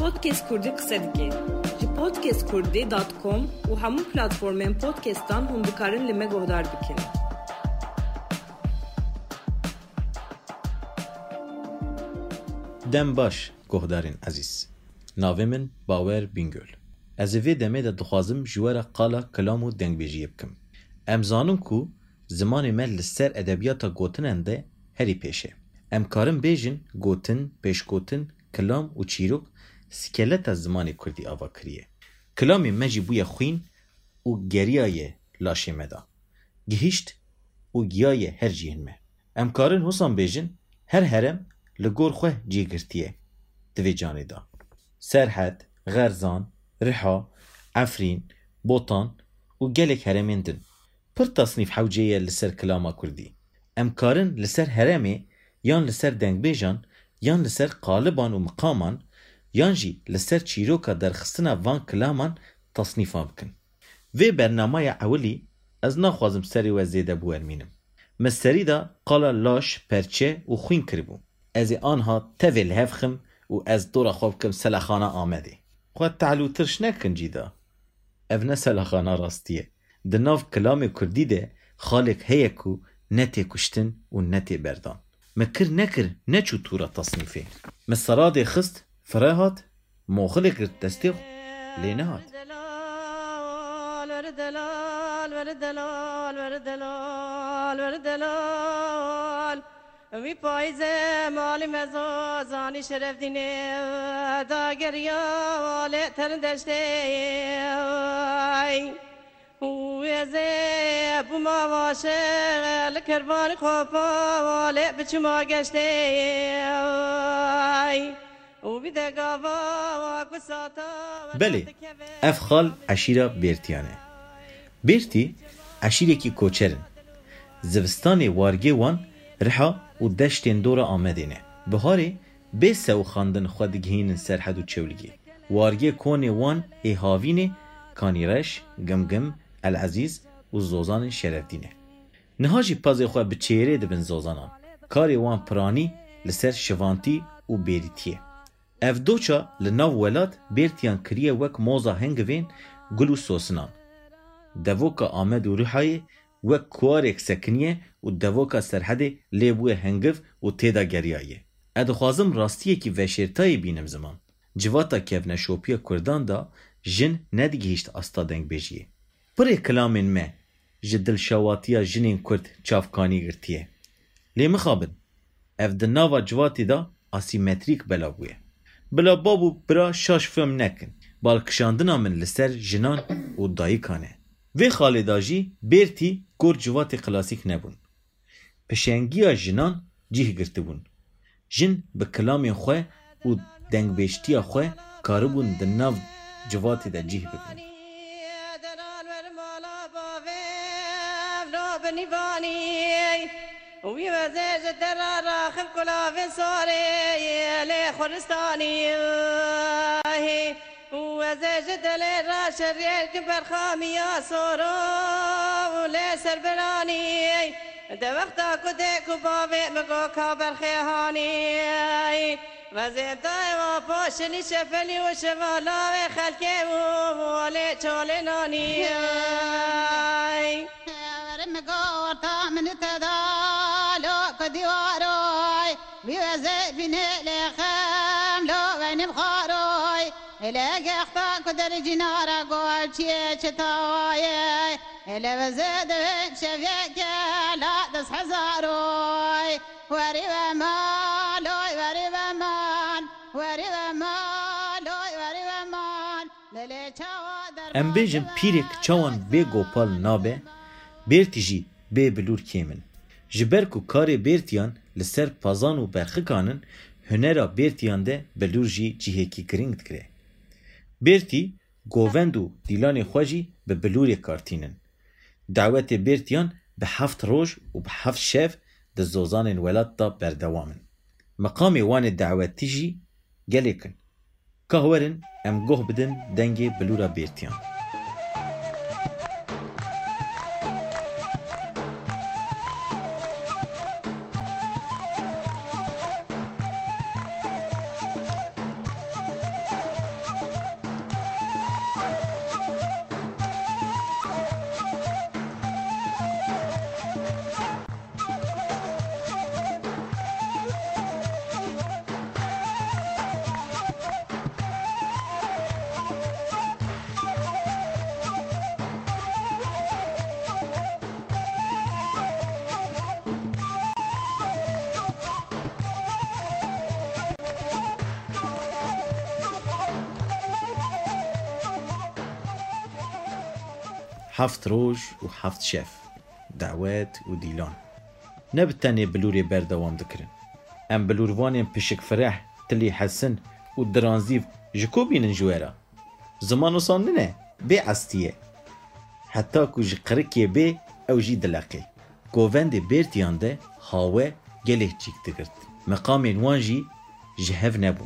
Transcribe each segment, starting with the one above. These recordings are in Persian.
Podcast Kurdî qise dike. Ji podcastkurdî.com û hemû platformên podcastan hûn dikarin li me guhdar bikin. Dem baş guhdarên ezîz. Navê min Bawer Bingöl. Ez ê vê demê de dixwazim ji we re qala kilam û dengbêjiyê bikim. Em zanin ku zimanê me li ser edebiyata gotinan de herî pêş e. Em karin bêjin gotin, pêşgotin, kilam û çîrok سکلت از زمان کردی آوا کریه کلامی مجی بوی خوین او گریای لاشه مدا. گهیشت او گیای هر جیهن مه. امکارن حسان بیجن هر هرم لگور خوه جی گرتیه دوی جانه دا. سرحد، غرزان، رحا، عفرین، بوتان و گلک هرمین دن. پر تصنیف حوجیه لسر کلاما کردی. امکارن لسر هرمی یان لسر دنگ بیجان یان لسر قالبان و مقامان یان جی لسر در درخستنا وان کلامان تصنیفا بکن وی برنامه اولی از نخوازم سری و زیده بو ارمینم مستری دا قال لاش پرچه و خوین کربو از آنها تویل هفخم و از دور خواب کم سلخانه آمده خواد تعلو ترش نکن جی دا او نه سلخانه راستیه دناف کلام کردی خالق هیکو نتی کشتن و نتی بردان مکر نکر نچو تورا تصنیفه مستراد خست فراهات مو خلق التستيق لينات وی پایز مال زانی شرف دینه. دا گریا تر دشته. از ما واشه لکربان گشته. بله اف خال اشیرا بیرتیانه. بیرتی اشیره کی کوچرن زوستان وارگی وان رحا و دشتین دور آمدینه بهاری به سو خاندن خود گهین سرحد و چولگی وارگی کون وان ایهاوین کانیرش گمگم العزیز و زوزان شرف نهاجی پاز خواه به چیره دبن زوزانان کاری وان پرانی لسر شوانتی و بیریتیه Ev doça li nav welat bêrtiyan kiriye wek moza hengivên gul û sosinan. Devoka Amed û Rihayê wek kuarek sekiniye û devoka serhedê lê bûye hengiv û têda geriyayê. Ez dixwazim rastiyekî veşêrtayê bînim ziman. Civata kevneşopiya Kurdan da jin nedigihîşt asta dengbêjiyê. Pirê kilamên me ji dilşewatiya jinên Kurd çavkanî girtiye. Lê mixabin, ev di nava civatê da asîmetrîk belav bûye. بلا بابو برا شاش فهم نکن بل کشاندنا من لسر جنان و دایی کانه وی خالداجی بیرتی گر جوات قلاسیک نبون پشنگی جنان جیه گرتی بون جن به کلام خواه و دنگ بیشتی خواه کارو بون دنو جوات دا جیه بگن ويمزج درارة خلق لا في صاري لي خرستاني. ومزج دلي راشر يجبر خامي يا صورو لي سربراني دوختا كدك وبابي مقو كابر خيهاني. وزيب دايما بوشني شفلي وشمالا وخلقي وولي تولناني ورجنا رقول تشتاوي إلى بزد شفيك لا تصح زاروي وري ومالوي وري ومان وري ومالوي وري ومان للي ام بیجم پیرک چوان بی گوپال نابه بیرتی جی بی بلور کیمن جبر کو کاری بیرتیان لسر پازان و برخکانن هنرا بیرتیان ده بلور جی جیهکی گرینگ دکره بیرتی govend û dîlanê xwe jî bi bilûrê kartînin. Dawetê bêrtiyan bi heft roj û bi heft şev di zozanên welat da berdewam in. Miqamê wanê dawetî jî gelek in. Ka werin em goh bidin dengê bilûra bêrtiyan. حفت روج و حفت شف دعوات و ديلون نبتاني بلوري برده وام ذكرن ام بلوروانين بشك فرح تلي حسن ودرانزيف جكوبين نجوارا زمانو صننه بي عستيه حتى كو جقركي بي أو جي دلاقي دي بيرتيان دي هاوه گله چیک دگرت مقامین وانجی جهف نبو.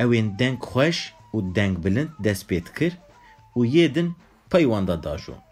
اوين دنك خوش و دنك بلند دس بيتكر و يدن یدن پیواندا داجون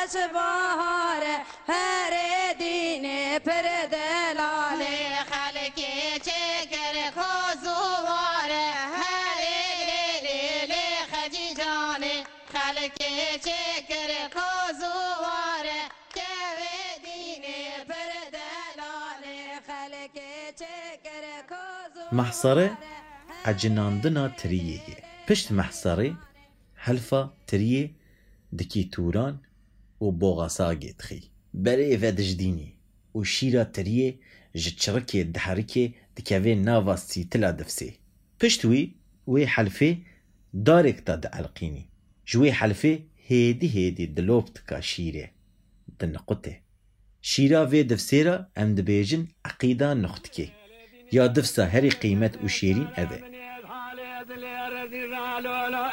خجی خجی خوش باره کره دینه پر دلاله خج جان باره خوش بهاره هره لی لی لی خج جان. جان باره خوش بهاره هره دینه پر خجی کوزواره کره دینه پر دلاله خلک چکر کوزو محسره عجناندنا تریه. ye. Pişt و وبوغاسا جيتخي بري فد جديني وشيرا تريه جتشركي دحركي دكافي نافا تلا دفسي بشتوي وي حلفي دارك تا دعلقيني جوي حلفي هيدي هيدي دلوبت كاشيري دنقطه شيرا في دفسيرا ام دبيجن عقيدة نختكي يا دفسا هري قيمة وشيرين أبي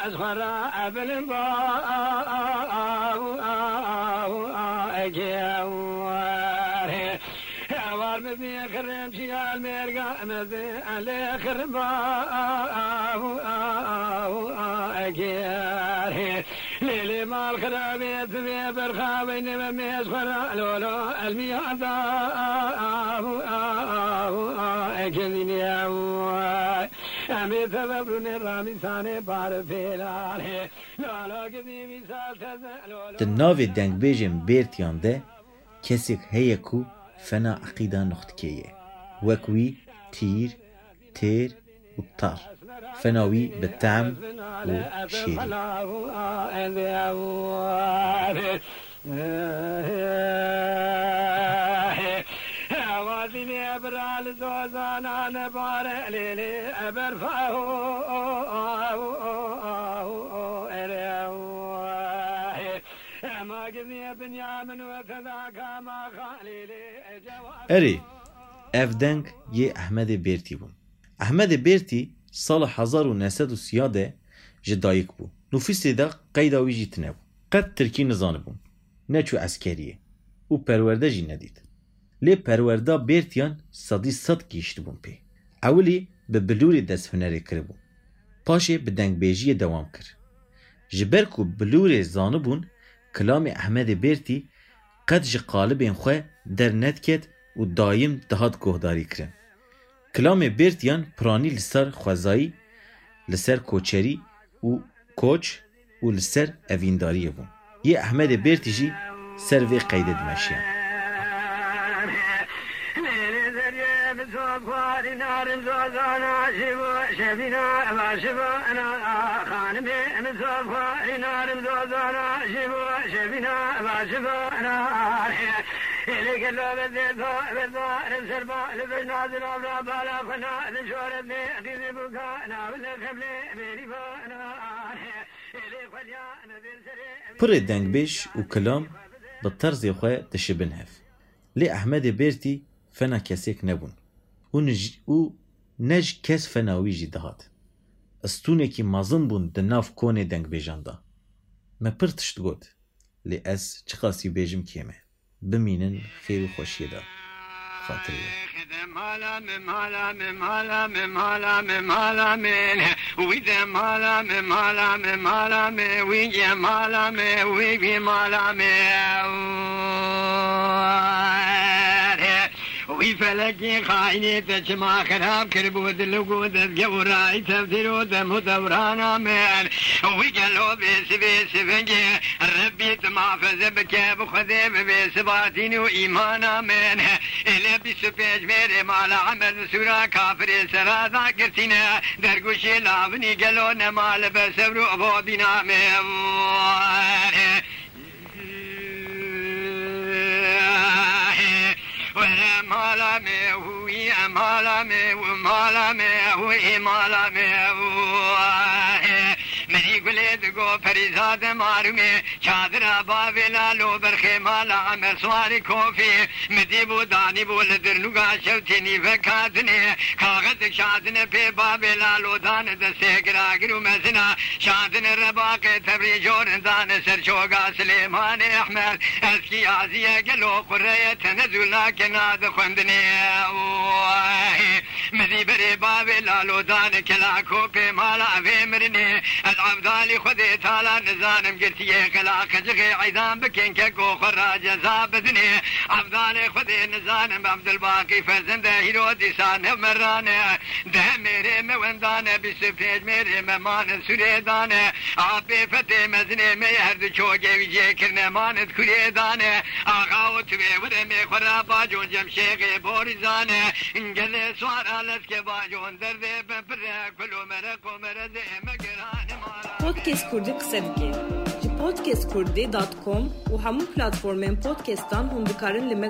أزغر جواره أوار مبي كرم شي المرقا مبي على كرم أو أو اجاره ليلي ما الخراب يتبي برخابين مميز خرا لولو المياه أو أو اجني همه سبب رو نرامی سانه بار فیلاله لالا کسی می سال تزن ناوی دنگ بیجیم بیرتیان ده کسی که هی فنا عقیده نخت کهیه وکوی تیر تیر و تار فناوی به تعم و شیری ዛል ዞዛና ነባረ ሌሌ አበርፋሁ أري أفدنك يي أحمد بيرتي بو أحمد بيرتي سال حزار و نسد و بو. نفس دا قيدا ويجي قد تركين نزان بو نچو عسكري و پرورده جي ندید. Lê perwerda Bêrtiyan sedî sed gîştibûn pê. Ewilî bi bilûrê dest hunerê kiribû. Paşê bi dengbêjiyê dewam kir. Ji ber ku bilûrê zanibûn, kilamê Ehmedê Bêrtî qet ji qalibên xwe dernetket û dayim dihat guhdarî kirin. Kilamê Bêrtiyan piranî li ser xwezayî, li ser koçerî û koç û li ser evîndariyê bûn. Yê Ehmedê Bêrtî jî ser vê qeydê dimeşiyan. الزوار نار الزوزانا عجيب شفينا باشفانا خانمي الزوار نار الزوزانا عجيب شفينا باشفانا بالا فنا ذشورتني قيزي و کلام او نج كشفنا وجيدات استوني كي مازن بن نافكوني دنك بيجندا ما برتشتغوت لاس تشقاسي بيجيم كيما بمينن خيرو خوشيدا خاطري قدم مالم مالم مالم مالم مالم وذ مالم مالم مالم من فلکی خاینی تچما خراب کر بود لگو دست گورای تفسیر و دم دوران من وی گلو بیس بیس بنگی ربی تمافز بکه بخده بیس باتین و ایمان من اله بیس پیج میره مال عمل سورا کافر سرا ذاکرتینه در گوشی لاونی گلو نمال بسبر و ابو بینا malame, malame, malame, پریزاد مارومه چادر باویلا لو برخی مالا عمر سواری کوفی مدی بو دانی بو لدرنوگا شوتینی فکاتنی کاغذ شادن پی باویلا لو دان دسته گراگرو مزنا شادن رباق تبری جورن دان سرچوگا سلیمان احمد. اسکی آزیه گلو قره تنزولا کناد خوندنی مدی بری باویلا لو دان کلا کوپی مالا اوی مرنی العبدالي خذي تالا نزانم قلت يا خلا خجغي عيدان بكين ككو خراج بدني افغان خود نظان عبد الباقی فرزند ہیرو هیرو دیسان مرانه ده میره بس بیست میرے مہمان سرے دان آپ فتح مزنه می هر دو چوگه ویجه کرنه ماند کوریدانه آقا و توی وره می خورا باجون جمشیق بوریزانه انگل سوار آلس که باجون درده بپره کلو مره کمره ده مگرانه مارانه پودکیس کردی قصه بگیر podcastkurdî.com û hemû platformên podcastan hûn dikarin li me.